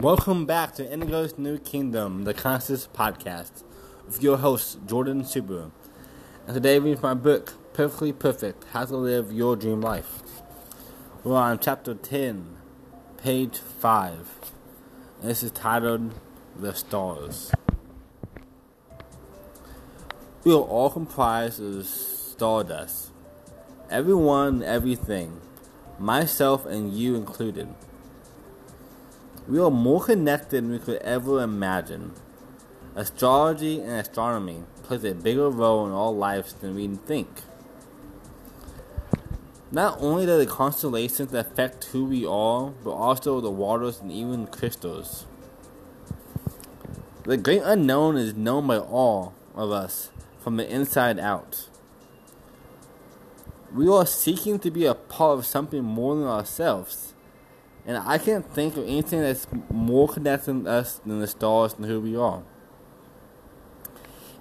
Welcome back to Indigo's New Kingdom, the Conscious Podcast, with your host, Jordan Subaru. And today we read my book, Perfectly Perfect How to Live Your Dream Life. We're on chapter 10, page 5. And this is titled The Stars. We are all comprised of stardust. Everyone, everything. Myself and you included. We are more connected than we could ever imagine. Astrology and astronomy plays a bigger role in our lives than we think. Not only do the constellations affect who we are, but also the waters and even crystals. The great unknown is known by all of us from the inside out. We are seeking to be a part of something more than ourselves and I can't think of anything that's more connecting us than the stars and who we are.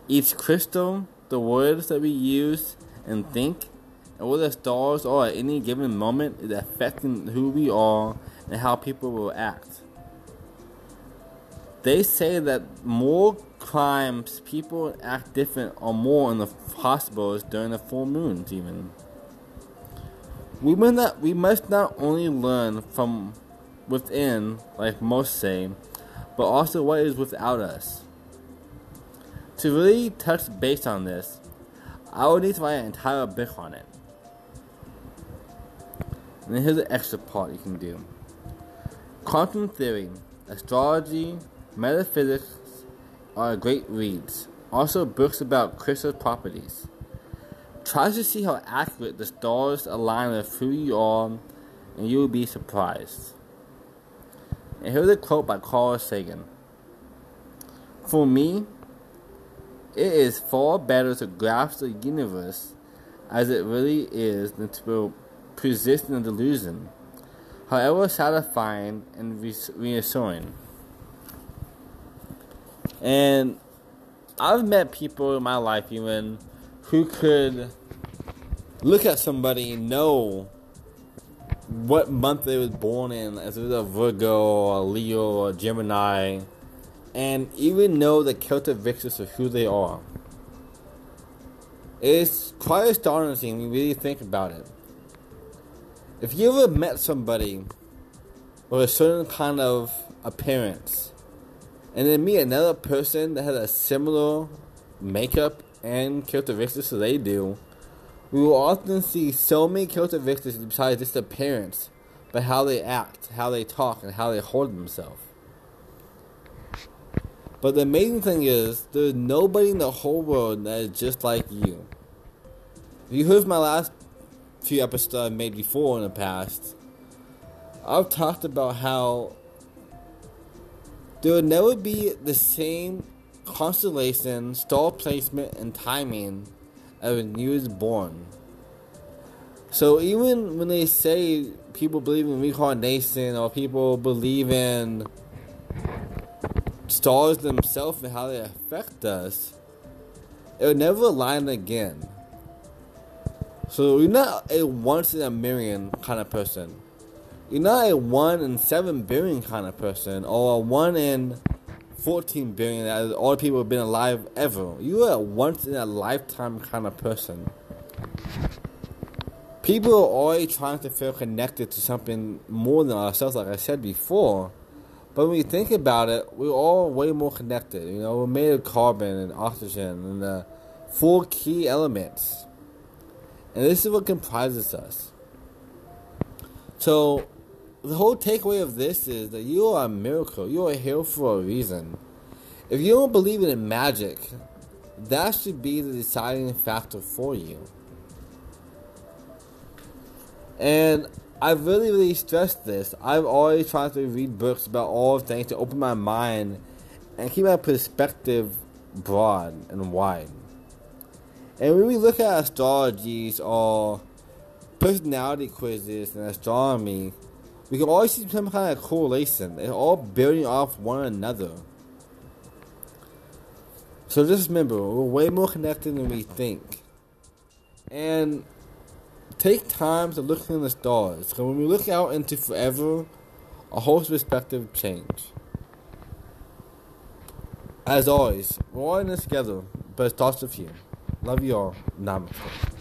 Each crystal, the words that we use and think, and where the stars are at any given moment is affecting who we are and how people will act. They say that more crimes people act different or more in the hospitals during the full moons even. We must not we must not only learn from within, like most say, but also what is without us. To really touch base on this, I would need to write an entire book on it. And here's an extra part you can do. Quantum theory, astrology, metaphysics are great reads. Also books about crystal properties. Try to see how accurate the stars align with who you are, and you will be surprised. And here's a quote by Carl Sagan For me, it is far better to grasp the universe as it really is than to persist in a delusion, however satisfying and reassuring. And I've met people in my life even who could look at somebody and know what month they was born in, as it was a Virgo or a Leo or Gemini, and even know the characteristics of who they are. It's quite astonishing when you really think about it. If you ever met somebody with a certain kind of appearance, and then meet another person that has a similar makeup and as they do, we will often see so many characteristics besides just appearance, but how they act, how they talk, and how they hold themselves. But the amazing thing is, there's nobody in the whole world that is just like you. If you heard my last few episodes I made before in the past, I've talked about how there will never be the same constellation, star placement, and timing when you was born. So even when they say people believe in reincarnation or people believe in stars themselves and how they affect us, it would never align again. So you're not a once in a million kind of person. You're not a one in seven billion kind of person or a one in 14 billion all the people have been alive ever. You are a once in a lifetime kind of person. People are always trying to feel connected to something more than ourselves, like I said before. But when you think about it, we're all way more connected. You know, we're made of carbon and oxygen and the four key elements. And this is what comprises us. So, the whole takeaway of this is that you are a miracle. You are here for a reason. If you don't believe in magic, that should be the deciding factor for you. And I've really, really stressed this. I've always tried to read books about all things to open my mind and keep my perspective broad and wide. And when we look at astrologies or personality quizzes and astronomy, we can always see some kind of correlation. They're all building off one another. So just remember, we're way more connected than we think. And take time to look in the stars. Because when we look out into forever, a whole perspective change. As always, we're all in this together, but it starts with you. Love you all. Namaste.